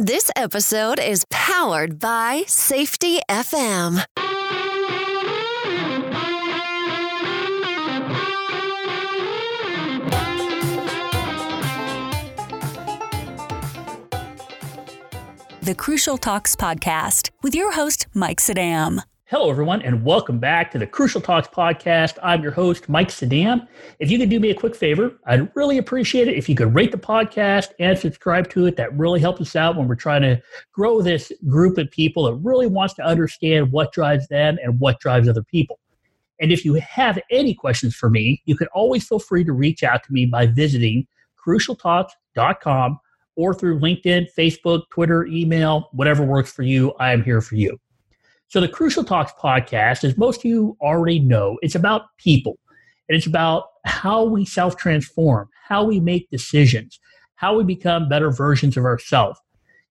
This episode is powered by Safety FM. The Crucial Talks podcast with your host, Mike Sadam. Hello, everyone, and welcome back to the Crucial Talks podcast. I'm your host, Mike Sadam. If you could do me a quick favor, I'd really appreciate it if you could rate the podcast and subscribe to it. That really helps us out when we're trying to grow this group of people that really wants to understand what drives them and what drives other people. And if you have any questions for me, you can always feel free to reach out to me by visiting crucialtalks.com or through LinkedIn, Facebook, Twitter, email, whatever works for you. I am here for you. So, the Crucial Talks podcast, as most of you already know, it's about people. And it's about how we self transform, how we make decisions, how we become better versions of ourselves.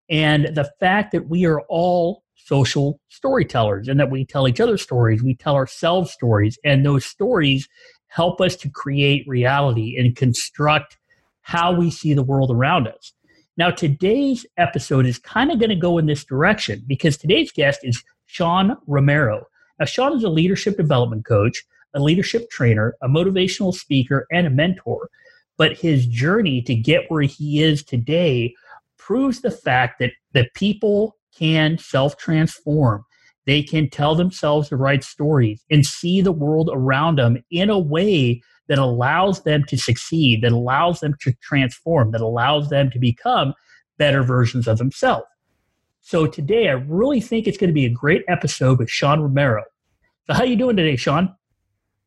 And the fact that we are all social storytellers and that we tell each other stories, we tell ourselves stories, and those stories help us to create reality and construct how we see the world around us. Now, today's episode is kind of going to go in this direction because today's guest is Sean Romero. Now, Sean is a leadership development coach, a leadership trainer, a motivational speaker, and a mentor. But his journey to get where he is today proves the fact that, that people can self transform. They can tell themselves the right stories and see the world around them in a way that allows them to succeed, that allows them to transform, that allows them to become better versions of themselves. So today, I really think it's going to be a great episode with Sean Romero. So, how you doing today, Sean?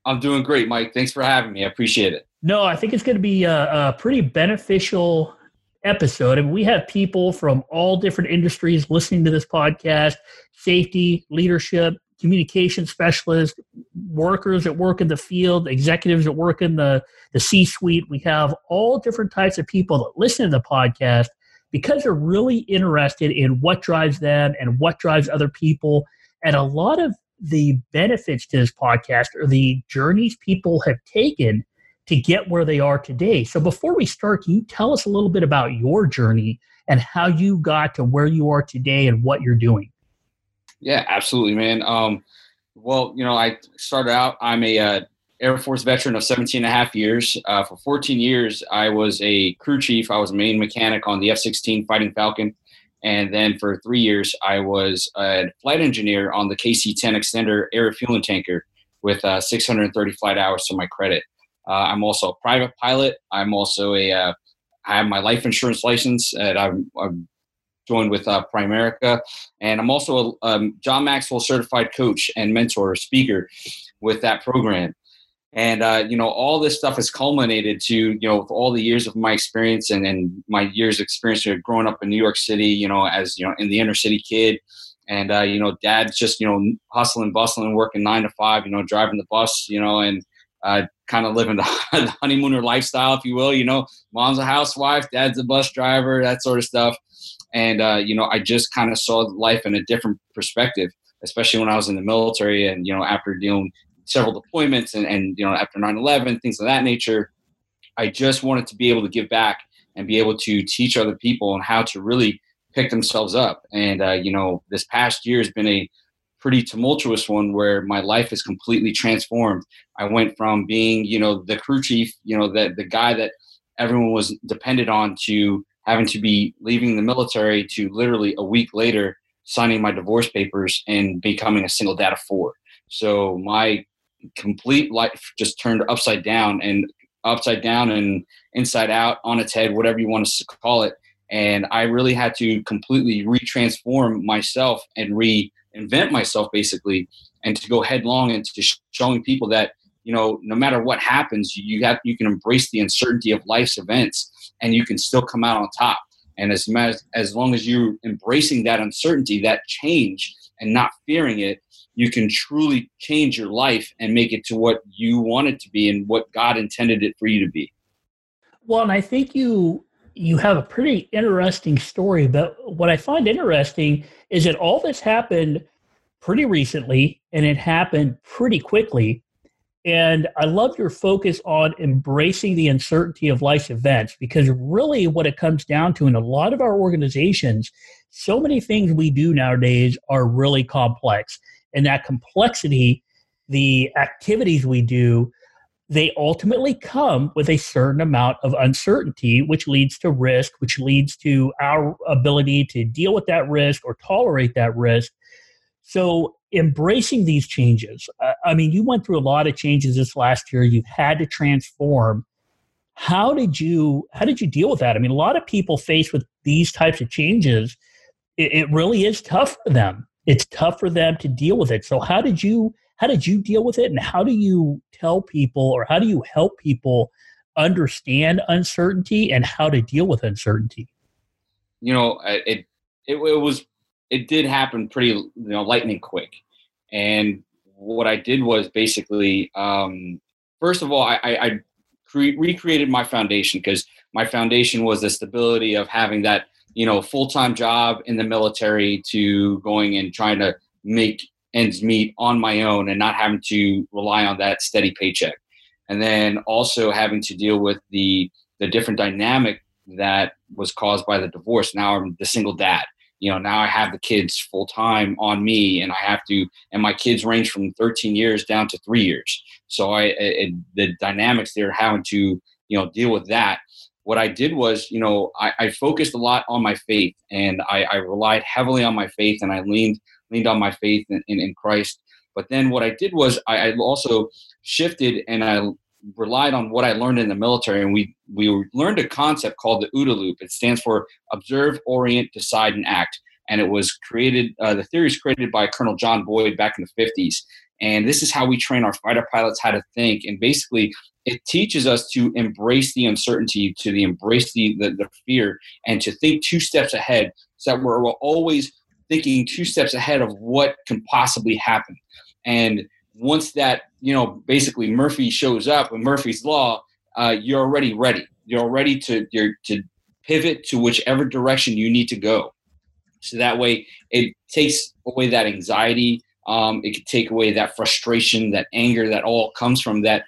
I'm doing great, Mike. Thanks for having me. I appreciate it. No, I think it's going to be a, a pretty beneficial episode. I and mean, we have people from all different industries listening to this podcast safety, leadership, communication specialists, workers that work in the field, executives that work in the, the C suite. We have all different types of people that listen to the podcast because they're really interested in what drives them and what drives other people. And a lot of the benefits to this podcast are the journeys people have taken to get where they are today. So before we start, can you tell us a little bit about your journey and how you got to where you are today and what you're doing? Yeah, absolutely, man. Um, well, you know, I started out, I'm a uh, Air Force veteran of 17 and a half years. Uh, for 14 years, I was a crew chief. I was a main mechanic on the F 16 Fighting Falcon. And then for three years, I was a flight engineer on the KC 10 Extender air refueling tanker with uh, 630 flight hours to my credit. Uh, I'm also a private pilot. I'm also a, uh, I have my life insurance license and I'm, I'm joined with uh, Primerica. And I'm also a um, John Maxwell certified coach and mentor speaker with that program and uh, you know all this stuff has culminated to you know with all the years of my experience and, and my years of experience growing up in new york city you know as you know in the inner city kid and uh, you know dad's just you know hustling bustling working nine to five you know driving the bus you know and uh, kind of living the honeymooner lifestyle if you will you know mom's a housewife dad's a bus driver that sort of stuff and uh, you know i just kind of saw life in a different perspective especially when i was in the military and you know after dealing several deployments and, and you know after 9-11 things of that nature i just wanted to be able to give back and be able to teach other people on how to really pick themselves up. And uh, you know this past year has been a pretty tumultuous one where my life is completely transformed. I went from being you know the crew chief you know that the guy that everyone was dependent on to having to be leaving the military to literally a week later signing my divorce papers and becoming a single dad of four. So my complete life just turned upside down and upside down and inside out on its head, whatever you want to call it. And I really had to completely retransform myself and reinvent myself basically, and to go headlong into showing people that you know no matter what happens, you have you can embrace the uncertainty of life's events, and you can still come out on top. And as as long as you're embracing that uncertainty, that change, and not fearing it, you can truly change your life and make it to what you want it to be and what God intended it for you to be. Well, and I think you you have a pretty interesting story, but what I find interesting is that all this happened pretty recently and it happened pretty quickly. And I love your focus on embracing the uncertainty of life's events because really what it comes down to in a lot of our organizations, so many things we do nowadays are really complex. And that complexity, the activities we do, they ultimately come with a certain amount of uncertainty, which leads to risk, which leads to our ability to deal with that risk or tolerate that risk. So, embracing these changes, I mean, you went through a lot of changes this last year. You've had to transform. How did you how did you deal with that? I mean, a lot of people faced with these types of changes, it, it really is tough for them. It's tough for them to deal with it. So, how did you how did you deal with it? And how do you tell people or how do you help people understand uncertainty and how to deal with uncertainty? You know it it, it was it did happen pretty you know lightning quick. And what i did was basically um, first of all i, I cre- recreated my foundation because my foundation was the stability of having that you know full-time job in the military to going and trying to make ends meet on my own and not having to rely on that steady paycheck. And then also having to deal with the the different dynamic that was caused by the divorce. Now I'm the single dad. You know, now I have the kids full time on me, and I have to. And my kids range from 13 years down to three years. So I, the dynamics there, having to you know deal with that. What I did was, you know, I, I focused a lot on my faith, and I, I relied heavily on my faith, and I leaned leaned on my faith in, in, in Christ. But then what I did was I, I, also shifted and I relied on what I learned in the military. And we, we learned a concept called the OODA loop. It stands for Observe, Orient, Decide, and Act. And it was created, uh, the theory is created by Colonel John Boyd back in the 50s. And this is how we train our fighter pilots how to think. And basically, it teaches us to embrace the uncertainty, to the embrace the, the, the fear, and to think two steps ahead so that we're, we're always thinking two steps ahead of what can possibly happen. And once that, you know, basically Murphy shows up with Murphy's Law, uh, you're already ready. You're ready to, you're, to pivot to whichever direction you need to go. So that way it takes away that anxiety. Um, it could take away that frustration, that anger that all comes from that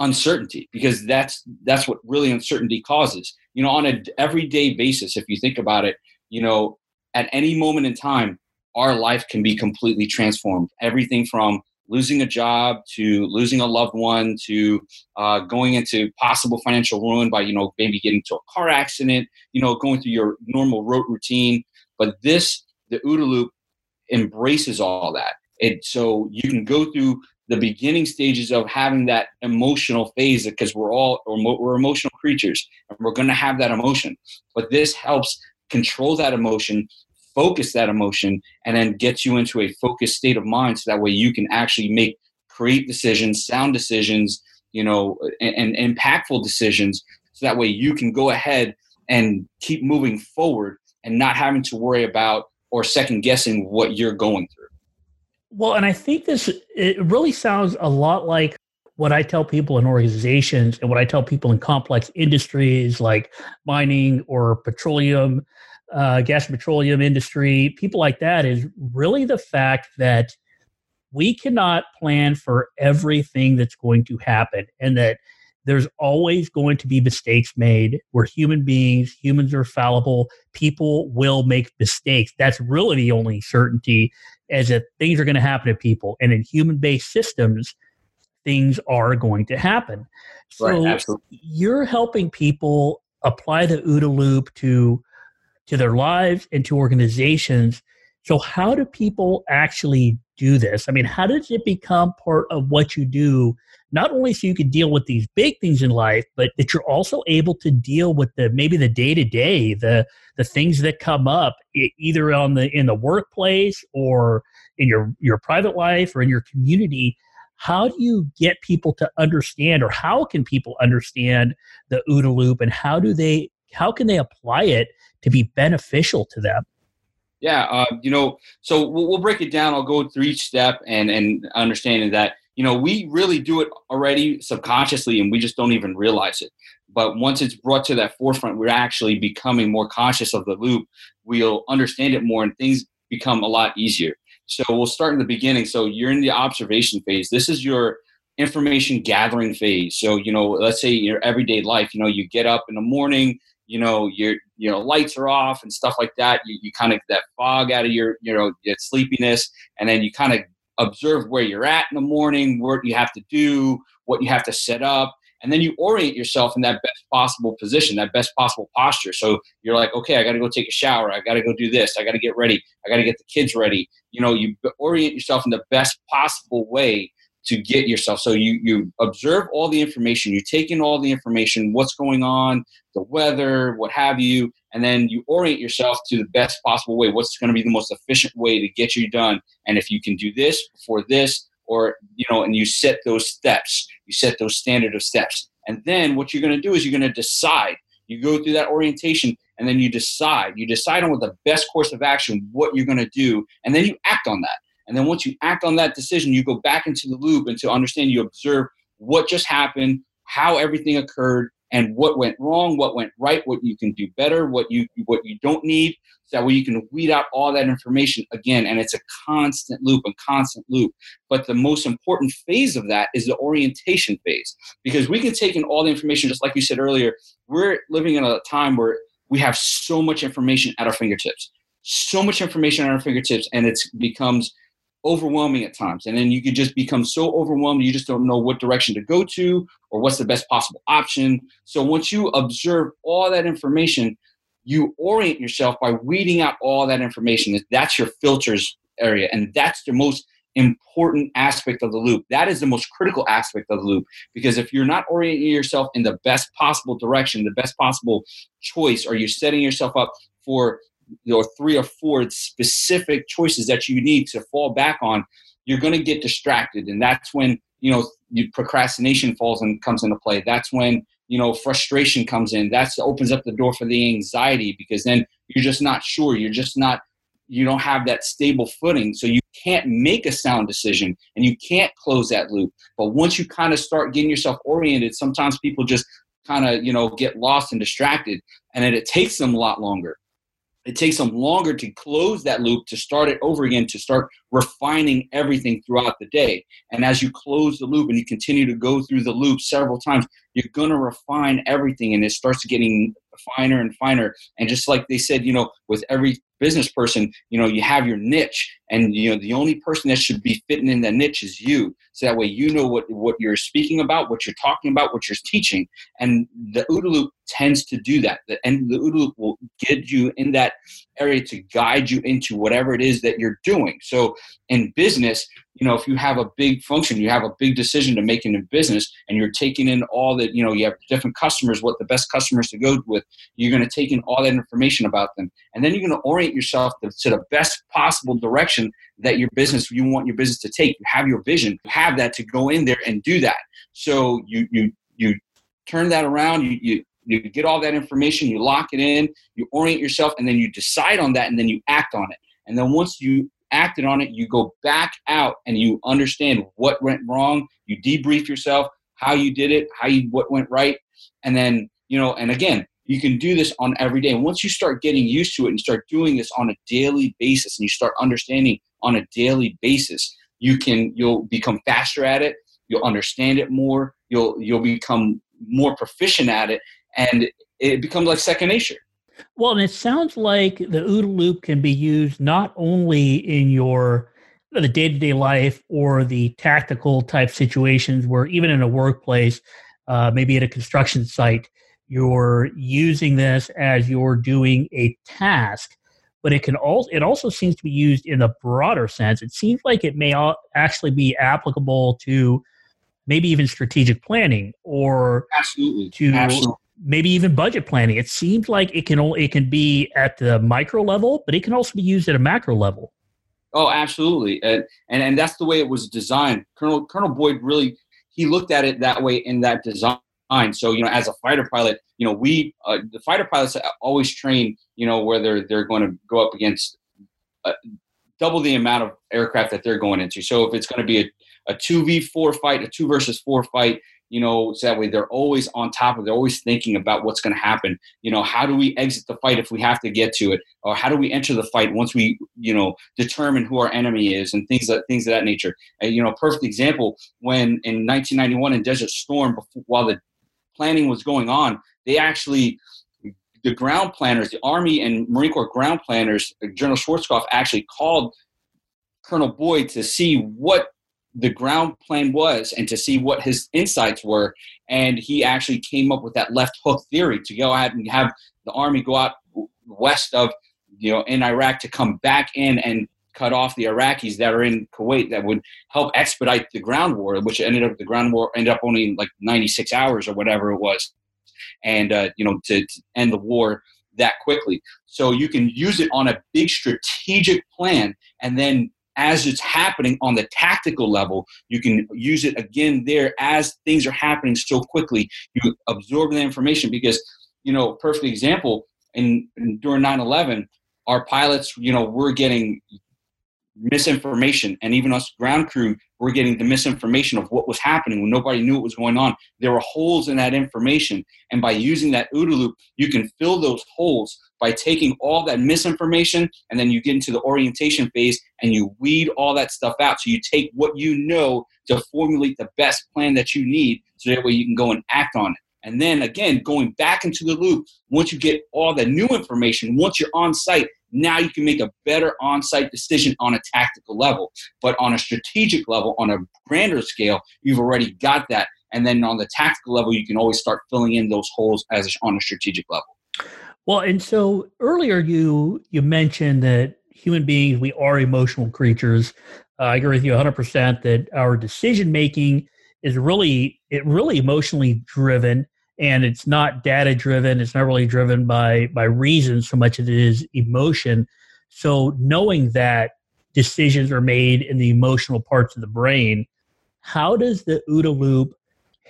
uncertainty because that's that's what really uncertainty causes. You know on a everyday basis if you think about it you know at any moment in time, our life can be completely transformed. Everything from losing a job to losing a loved one to uh, going into possible financial ruin by you know maybe getting to a car accident you know going through your normal road routine. But this the OODA loop embraces all that it so you can go through the beginning stages of having that emotional phase because we're all we're emotional creatures and we're going to have that emotion. But this helps control that emotion focus that emotion and then gets you into a focused state of mind so that way you can actually make create decisions sound decisions you know and, and impactful decisions so that way you can go ahead and keep moving forward and not having to worry about or second guessing what you're going through well and i think this it really sounds a lot like what I tell people in organizations and what I tell people in complex industries like mining or petroleum uh, gas and petroleum industry, people like that, is really the fact that we cannot plan for everything that's going to happen and that there's always going to be mistakes made. We're human beings, humans are fallible, people will make mistakes. That's really the only certainty as that things are going to happen to people. And in human based systems, things are going to happen. So right, you're helping people apply the OODA loop to to their lives and to organizations. So, how do people actually do this? I mean, how does it become part of what you do? Not only so you can deal with these big things in life, but that you're also able to deal with the maybe the day to day, the the things that come up either on the in the workplace or in your your private life or in your community. How do you get people to understand, or how can people understand the OODA loop, and how do they how can they apply it to be beneficial to them? Yeah, uh, you know, so we'll, we'll, break it down. I'll go through each step and and understanding that you know we really do it already subconsciously, and we just don't even realize it. But once it's brought to that forefront, we're actually becoming more conscious of the loop. We'll understand it more, and things become a lot easier. So we'll start in the beginning. So you're in the observation phase. This is your information gathering phase. So, you know, let's say your everyday life, you know, you get up in the morning, you know, your you know lights are off and stuff like that. You, you kind of get that fog out of your you know your sleepiness, and then you kind of observe where you're at in the morning, what you have to do, what you have to set up, and then you orient yourself in that best possible position, that best possible posture. So you're like, okay, I got to go take a shower, I got to go do this, I got to get ready, I got to get the kids ready. You know, you orient yourself in the best possible way to get yourself. So you you observe all the information, you take in all the information, what's going on, the weather, what have you, and then you orient yourself to the best possible way. What's going to be the most efficient way to get you done? And if you can do this before this, or you know, and you set those steps, you set those standard of steps, and then what you're going to do is you're going to decide. You go through that orientation, and then you decide. You decide on what the best course of action, what you're going to do, and then you act on that. And then once you act on that decision, you go back into the loop and to understand you observe what just happened, how everything occurred, and what went wrong, what went right, what you can do better, what you what you don't need. So that way you can weed out all that information again. And it's a constant loop a constant loop. But the most important phase of that is the orientation phase. Because we can take in all the information, just like you said earlier, we're living in a time where we have so much information at our fingertips. So much information at our fingertips, and it becomes overwhelming at times. And then you could just become so overwhelmed, you just don't know what direction to go to or what's the best possible option. So once you observe all that information, you orient yourself by weeding out all that information. That's your filters area. And that's the most important aspect of the loop. That is the most critical aspect of the loop because if you're not orienting yourself in the best possible direction, the best possible choice, or you're setting yourself up for or three or four specific choices that you need to fall back on, you're going to get distracted, and that's when you know you, procrastination falls and comes into play. That's when you know frustration comes in. That's opens up the door for the anxiety because then you're just not sure. You're just not. You don't have that stable footing, so you can't make a sound decision and you can't close that loop. But once you kind of start getting yourself oriented, sometimes people just kind of you know get lost and distracted, and then it takes them a lot longer it takes them longer to close that loop to start it over again to start refining everything throughout the day. And as you close the loop and you continue to go through the loop several times you're going to refine everything and it starts getting finer and finer. And just like they said you know with every business person you know you have your niche and you know the only person that should be fitting in that niche is you. So that way you know what what you're speaking about what you're talking about what you're teaching. And the OODA loop tends to do that. And the OODA loop will get you in that area to guide you into whatever it is that you're doing. So in business you know if you have a big function you have a big decision to make in a business and you're taking in all that you know you have different customers what the best customers to go with you're going to take in all that information about them. And then you're going to orient yourself to, to the best possible direction that your business you want your business to take. You have your vision you have that to go in there and do that. So you you you turn that around you, you you get all that information you lock it in you orient yourself and then you decide on that and then you act on it. And then once you acted on it, you go back out and you understand what went wrong. You debrief yourself, how you did it, how you what went right, and then you know. And again, you can do this on every day. And once you start getting used to it and start doing this on a daily basis, and you start understanding on a daily basis, you can you'll become faster at it. You'll understand it more. You'll you'll become more proficient at it, and it becomes like second nature. Well, and it sounds like the OODA loop can be used not only in your the day-to-day life or the tactical type situations where even in a workplace, uh, maybe at a construction site, you're using this as you're doing a task. But it can also it also seems to be used in a broader sense. It seems like it may actually be applicable to maybe even strategic planning or absolutely to absolutely maybe even budget planning. It seems like it can only, it can be at the micro level, but it can also be used at a macro level. Oh, absolutely, and and, and that's the way it was designed. Colonel Colonel Boyd really he looked at it that way in that design. So you know, as a fighter pilot, you know, we uh, the fighter pilots always train. You know, whether they're going to go up against uh, double the amount of aircraft that they're going into. So if it's going to be a a 2v4 fight, a 2 versus 4 fight, you know, so that way they're always on top of, they're always thinking about what's going to happen. You know, how do we exit the fight if we have to get to it, or how do we enter the fight once we, you know, determine who our enemy is, and things that things of that nature. And, you know, perfect example when in 1991 in Desert Storm, before, while the planning was going on, they actually the ground planners, the Army and Marine Corps ground planners, General Schwarzkopf actually called Colonel Boyd to see what the ground plan was and to see what his insights were. And he actually came up with that left hook theory to go ahead and have the army go out west of, you know, in Iraq to come back in and cut off the Iraqis that are in Kuwait that would help expedite the ground war, which ended up the ground war ended up only like 96 hours or whatever it was, and uh, you know to, to end the war that quickly. So you can use it on a big strategic plan, and then as it's happening on the tactical level, you can use it again there as things are happening so quickly. You absorb the information. Because, you know, perfect example in, in during 9/11, our pilots, you know, were getting misinformation. And even us ground crew were getting the misinformation of what was happening when nobody knew what was going on. There were holes in that information. And by using that OODA loop you can fill those holes by taking all that misinformation and then you get into the orientation phase and you weed all that stuff out so you take what you know to formulate the best plan that you need so that way you can go and act on it and then again going back into the loop once you get all the new information once you're on site now you can make a better on site decision on a tactical level. But on a strategic level, on a grander scale, you've already got that. And then on the tactical level, you can always start filling in those holes as on a strategic level. Well, and so earlier you you mentioned that human beings we are emotional creatures. Uh, I agree with you 100% that our decision making is really it really emotionally driven and it's not data driven it's not really driven by by reason so much as it is emotion so knowing that decisions are made in the emotional parts of the brain how does the OODA loop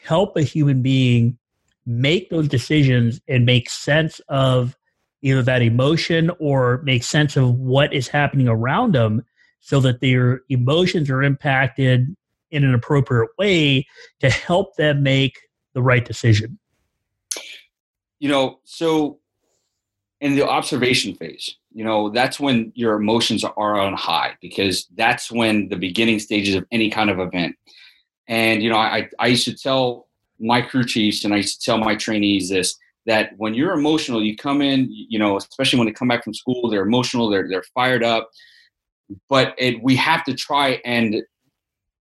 help a human being make those decisions and make sense of either that emotion or make sense of what is happening around them so that their emotions are impacted in an appropriate way to help them make the right decision you know, so in the observation phase, you know, that's when your emotions are on high because that's when the beginning stages of any kind of event. And, you know, I, I used to tell my crew chiefs and I used to tell my trainees this that when you're emotional, you come in, you know, especially when they come back from school, they're emotional, they're, they're fired up. But it, we have to try and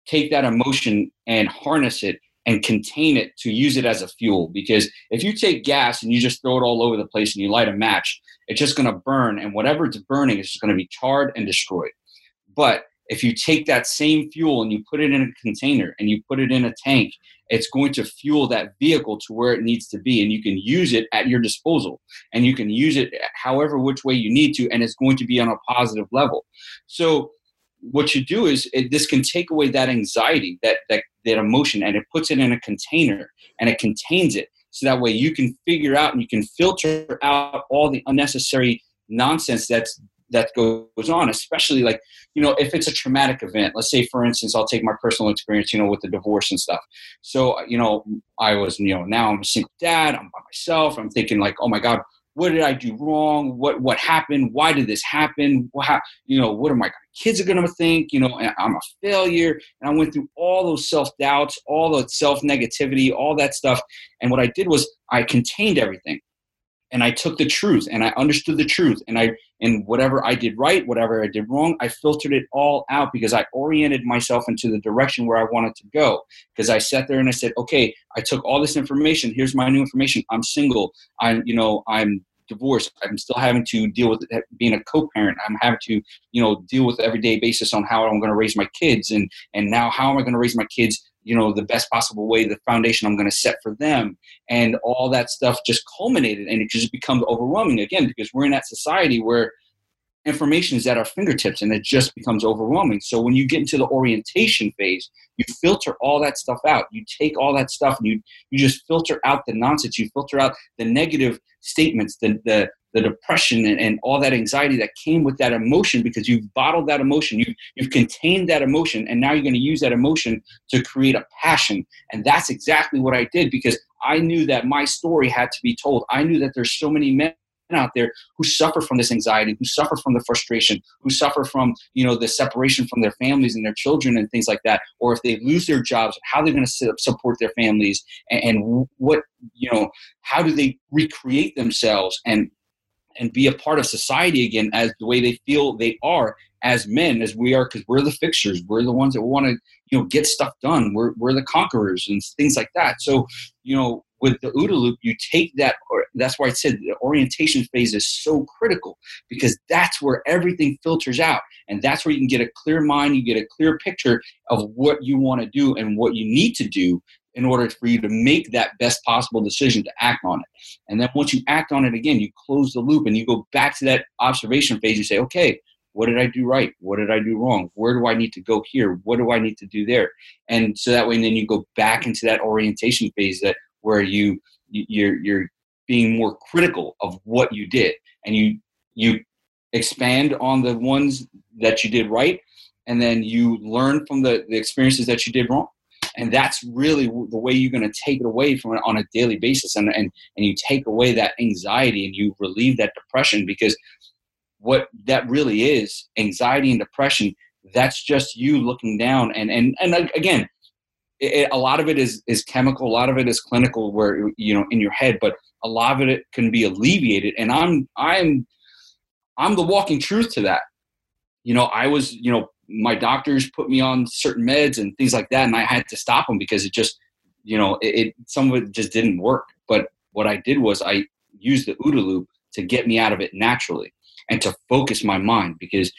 take that emotion and harness it and contain it to use it as a fuel. Because if you take gas and you just throw it all over the place and you light a match, it's just going to burn, and whatever it's burning is just going to be charred and destroyed. But if you take that same fuel and you put it in a container and you put it in a tank, it's going to fuel that vehicle to where it needs to be. And you can use it at your disposal and you can use it however which way you need to, and it's going to be on a positive level. So what you do is it, this can take away that anxiety, that, that that emotion, and it puts it in a container and it contains it. So that way you can figure out and you can filter out all the unnecessary nonsense that's that goes on, especially like, you know, if it's a traumatic event. Let's say, for instance, I'll take my personal experience, you know, with the divorce and stuff. So, you know, I was, you know, now I'm a single dad, I'm by myself. I'm thinking like, oh my God, what did I do wrong? What what happened? Why did this happen? What you know? What are my kids are gonna think? You know, I'm a failure. And I went through all those self doubts, all the self negativity, all that stuff. And what I did was I contained everything, and I took the truth, and I understood the truth, and I and whatever I did right, whatever I did wrong, I filtered it all out because I oriented myself into the direction where I wanted to go. Because I sat there and I said, okay, I took all this information. Here's my new information. I'm single. I'm, you know, I'm divorced. I'm still having to deal with being a co-parent. I'm having to, you know, deal with everyday basis on how I'm going to raise my kids, and and now how am I going to raise my kids you know the best possible way the foundation i'm going to set for them. And all that stuff just culminated and it just becomes overwhelming again because we're in that society where information is at our fingertips and it just becomes overwhelming. So when you get into the orientation phase you filter all that stuff out. You take all that stuff and you you just filter out the nonsense. You filter out the negative statements the the the depression and, and all that anxiety that came with that emotion because you've bottled that emotion, you've, you've contained that emotion, and now you're going to use that emotion to create a passion. And that's exactly what I did because I knew that my story had to be told. I knew that there's so many men out there who suffer from this anxiety, who suffer from the frustration, who suffer from you know the separation from their families and their children and things like that, or if they lose their jobs, how they're going to support their families and, and what you know how do they recreate themselves and and be a part of society again as the way they feel they are as men as we are because we're the fixers we're the ones that want to you know get stuff done we're, we're the conquerors and things like that so you know with the OODA loop, you take that, or that's why I said the orientation phase is so critical because that's where everything filters out. And that's where you can get a clear mind, you get a clear picture of what you want to do and what you need to do in order for you to make that best possible decision to act on it. And then once you act on it again, you close the loop and you go back to that observation phase. You say, okay, what did I do right? What did I do wrong? Where do I need to go here? What do I need to do there? And so that way, and then you go back into that orientation phase that where you you're you're being more critical of what you did and you you expand on the ones that you did right and then you learn from the, the experiences that you did wrong and that's really the way you're going to take it away from it on a daily basis and, and and you take away that anxiety and you relieve that depression because what that really is anxiety and depression that's just you looking down and and and again it, a lot of it is is chemical a lot of it is clinical where you know in your head but a lot of it can be alleviated and i'm i'm i'm the walking truth to that. You know i was you know my doctors put me on certain meds and things like that and i had to stop them because it just you know it, it some of it just didn't work. But what i did was i used the OODA loop to get me out of it naturally and to focus my mind because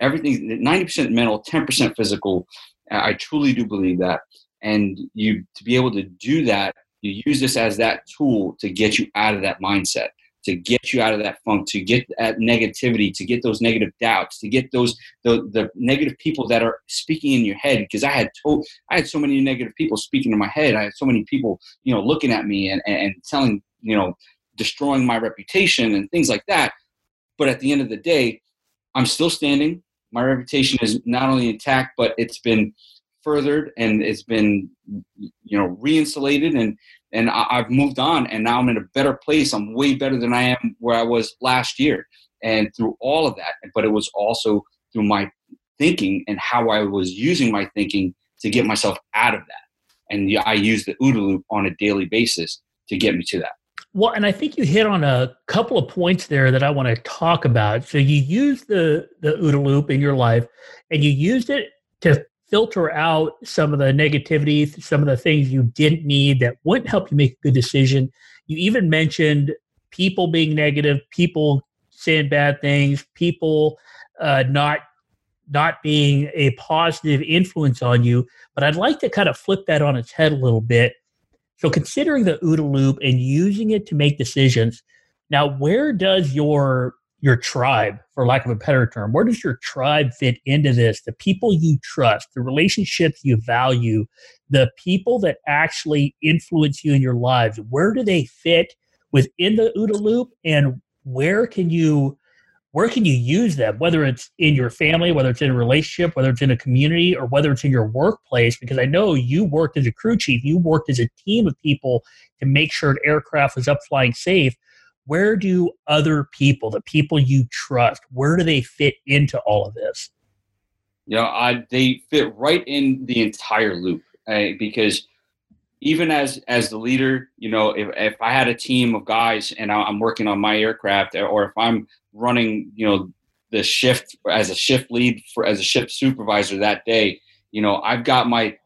everything 90% mental 10% physical i truly do believe that. And you to be able to do that you use this as that tool to get you out of that mindset to get you out of that funk to get that negativity to get those negative doubts to get those the, the negative people that are speaking in your head. Because i had told i had so many negative people speaking in my head. I had so many people you know looking at me and, and telling you know destroying my reputation and things like that. But at the end of the day i'm still standing. My reputation is not only intact but it's been furthered and it's been you know reinsulated and and I've moved on and now I'm in a better place. I'm way better than I am where I was last year. And through all of that, but it was also through my thinking and how I was using my thinking to get myself out of that. And I use the OODA loop on a daily basis to get me to that. Well, and I think you hit on a couple of points there that I want to talk about. So you use the the OODA loop in your life, and you used it to filter out some of the negativity, some of the things you didn't need that wouldn't help you make a good decision. You even mentioned people being negative, people saying bad things, people uh, not not being a positive influence on you. But I'd like to kind of flip that on its head a little bit. So, considering the OODA loop and using it to make decisions, now where does your your tribe, for lack of a better term? Where does your tribe fit into this? The people you trust, the relationships you value, the people that actually influence you in your lives, where do they fit within the OODA loop and where can you where can you use them whether it's in your family whether it's in a relationship whether it's in a community or whether it's in your workplace because i know you worked as a crew chief you worked as a team of people to make sure an aircraft was up flying safe where do other people, the people you trust, where do they fit into all of this? You know, I, they fit right in the entire loop uh, because even as as the leader, you know, if, if I had a team of guys and I'm working on my aircraft, or if I'm running, you know, the shift as a shift lead for as a shift supervisor that day, you know, I've got my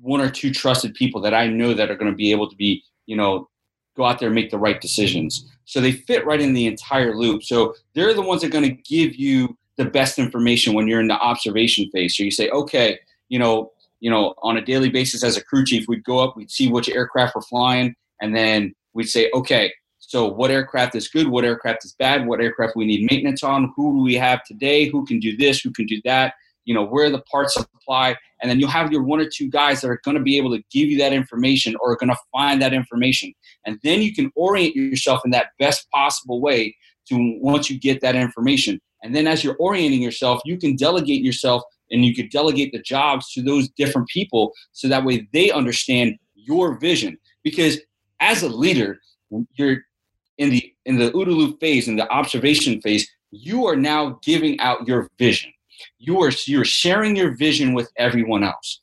one or two trusted people that I know that are going to be able to be, you know, go out there and make the right decisions. So they fit right in the entire loop. So they're the ones that are going to give you the best information when you're in the observation phase. So you say, okay, you know, you know, on a daily basis as a crew chief, we'd go up, we'd see which aircraft we're flying, and then we'd say, okay, so what aircraft is good, what aircraft is bad, what aircraft we need maintenance on, who do we have today, who can do this, who can do that, you know, where the parts supply, and then you'll have your one or two guys that are going to be able to give you that information or are going to find that information. And then you can orient yourself in that best possible way to once you get that information. And then as you're orienting yourself, you can delegate yourself and you could delegate the jobs to those different people so that way they understand your vision. Because as a leader, you're in the in the OODA phase, in the observation phase, you are now giving out your vision. You are you're sharing your vision with everyone else.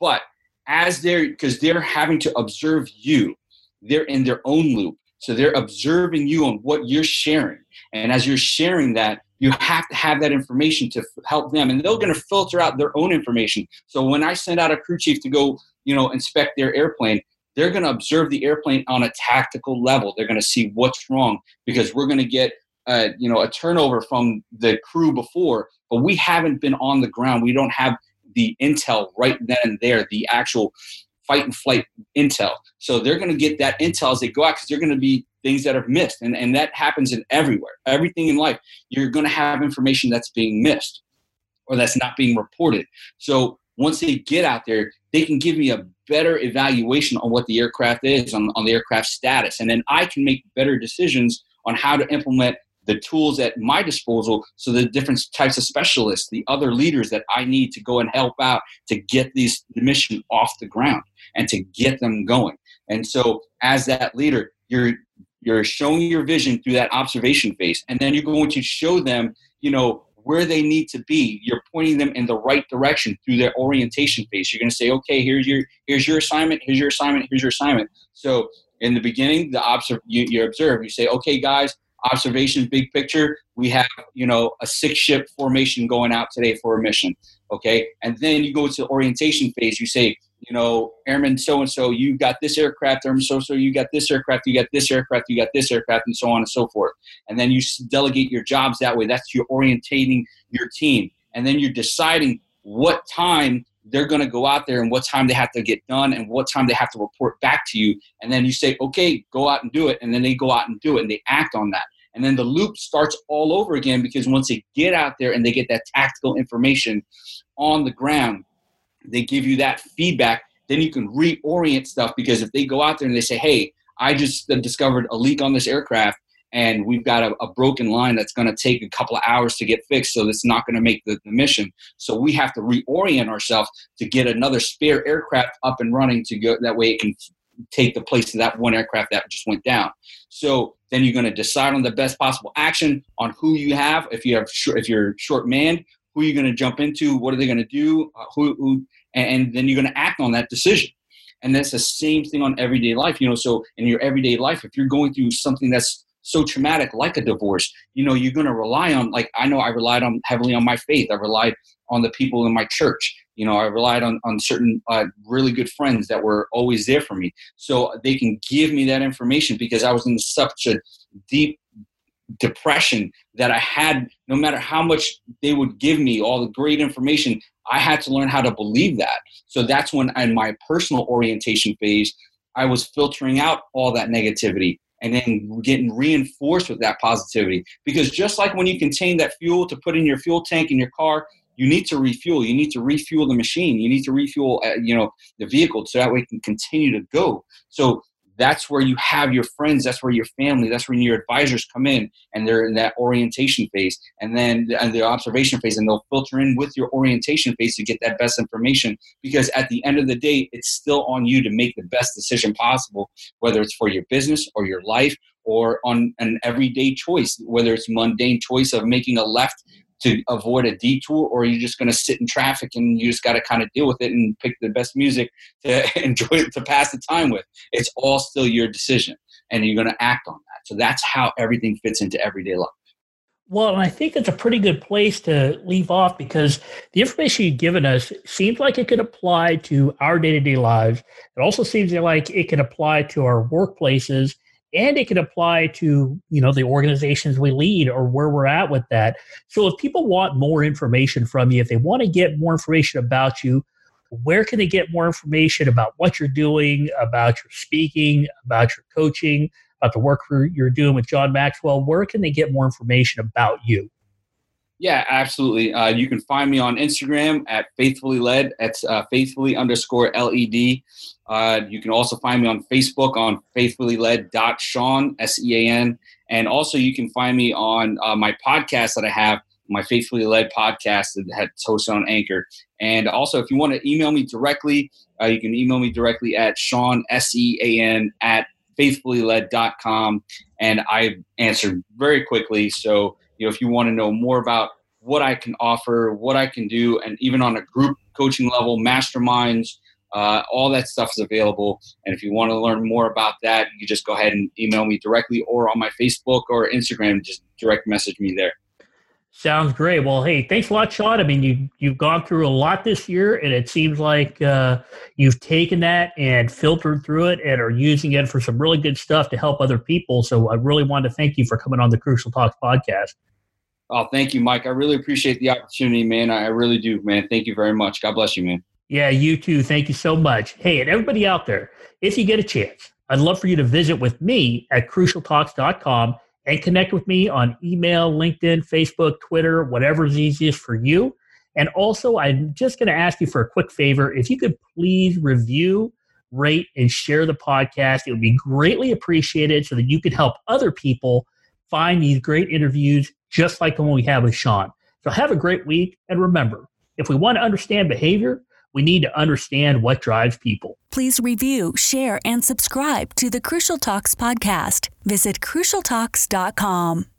But as they're because they're having to observe you, they're in their own loop. So they're observing you on what you're sharing. And as you're sharing that, you have to have that information to help them. And they're going to filter out their own information. So when I send out a crew chief to go, you know, inspect their airplane, they're going to observe the airplane on a tactical level. They're going to see what's wrong because we're going to get, uh, you know, a turnover from the crew before, but we haven't been on the ground. We don't have the intel right then and there, the actual fight and flight intel. So they're going to get that intel as they go out because they're going to be things that are missed. And, and that happens in everywhere. Everything in life, you're going to have information that's being missed or that's not being reported. So once they get out there, they can give me a better evaluation on what the aircraft is, on, on the aircraft status. And then I can make better decisions on how to implement the tools at my disposal so the different types of specialists the other leaders that i need to go and help out to get these the mission off the ground and to get them going. And so as that leader you're you're showing your vision through that observation phase and then you're going to show them you know where they need to be. You're pointing them in the right direction through their orientation phase. You're going to say okay here's your here's your assignment here's your assignment here's your assignment. So in the beginning the observe you, you observe you say okay guys observation, big picture, we have, you know, a six ship formation going out today for a mission. Okay. And then you go to orientation phase. You say, you know, airman so and so, you got this aircraft, airman so so, you got this aircraft, you got this aircraft, you got this aircraft, and so on and so forth. And then you delegate your jobs that way. That's your orientating your team. And then you're deciding what time they're going to go out there and what time they have to get done and what time they have to report back to you. And then you say, okay, go out and do it. And then they go out and do it and they act on that. And then the loop starts all over again because once they get out there and they get that tactical information on the ground, they give you that feedback. Then you can reorient stuff because if they go out there and they say, hey, I just discovered a leak on this aircraft and we've got a, a broken line that's going to take a couple of hours to get fixed so it's not going to make the, the, mission. So we have to reorient ourselves to get another spare aircraft up and running to go that way it can take the place of that one aircraft that just went down. So then you're going to decide on the best possible action on who you have if you have if you're short manned who you're going to jump into what are they going to do uh, who, who and then you're going to act on that decision. And that's the same thing on everyday life you know so in your everyday life if you're going through something that's so traumatic like a divorce you know you're going to rely on like i know i relied on heavily on my faith. I relied on the people in my church. You know i relied on on certain uh, really good friends that were always there for me. So they can give me that information because i was in such a deep depression that i had no matter how much they would give me all the great information i had to learn how to believe that. So that's when in my personal orientation phase i was filtering out all that negativity and then getting reinforced with that positivity. Because just like when you contain that fuel to put in your fuel tank in your car, you need to refuel. You need to refuel the machine. You need to refuel, uh, you know, the vehicle so that way it can continue to go. So that's where you have your friends that's where your family that's when your advisors come in and they're in that orientation phase and then and the observation phase and they'll filter in with your orientation phase to get that best information because at the end of the day it's still on you to make the best decision possible whether it's for your business or your life or on an everyday choice whether it's mundane choice of making a left to avoid a detour or you're just going to sit in traffic and you just got to kind of deal with it and pick the best music to enjoy it to pass the time with? It's all still your decision and you're going to act on that. So that's how everything fits into everyday life. Well, and I think it's a pretty good place to leave off because the information you've given us seems like it could apply to our day to day lives. It also seems like it can apply to our workplaces and it can apply to you know the organizations we lead or where we're at with that. So if people want more information from you if they want to get more information about you where can they get more information about what you're doing about your speaking about your coaching about the work you're doing with john maxwell where can they get more information about you Yeah, absolutely. Uh, you can find me on Instagram at faithfully led. That's uh, faithfully underscore led. Uh, you can also find me on Facebook on faithfully led dot Sean S E A N, and also you can find me on uh, my podcast that I have, my faithfully led podcast that that's hosted on Anchor. And also, if you want to email me directly, uh, you can email me directly at Sean S E A N at faithfullyled.com, and I answer very quickly. So know, if you want to know more about what I can offer, what I can do, and even on a group coaching level, masterminds, uh, all that stuff is available. And if you want to learn more about that, you just go ahead and email me directly or on my Facebook or Instagram. Just direct message me there. Sounds great. Well, hey, thanks a lot, Sean. I mean, you you've gone through a lot this year, and it seems like uh, you've taken that and filtered through it and are using it for some really good stuff to help other people. So, I really want to thank you for coming on the Crucial Talks podcast. Oh, thank you, Mike. I really appreciate the opportunity, man. I really do, man. Thank you very much. God bless you, man. Yeah, you too. Thank you so much. Hey, and everybody out there, if you get a chance, I'd love for you to visit with me at crucialtalks.com and connect with me on email, LinkedIn, Facebook, Twitter, whatever's easiest for you. And also, I'm just going to ask you for a quick favor. If you could please review, rate, and share the podcast, it would be greatly appreciated so that you could help other people find these great interviews just like the one we have with Sean. So have a great week. And remember, if we want to understand behavior, we need to understand what drives people. Please review, share, and subscribe to the Crucial Talks podcast. Visit crucialtalks.com.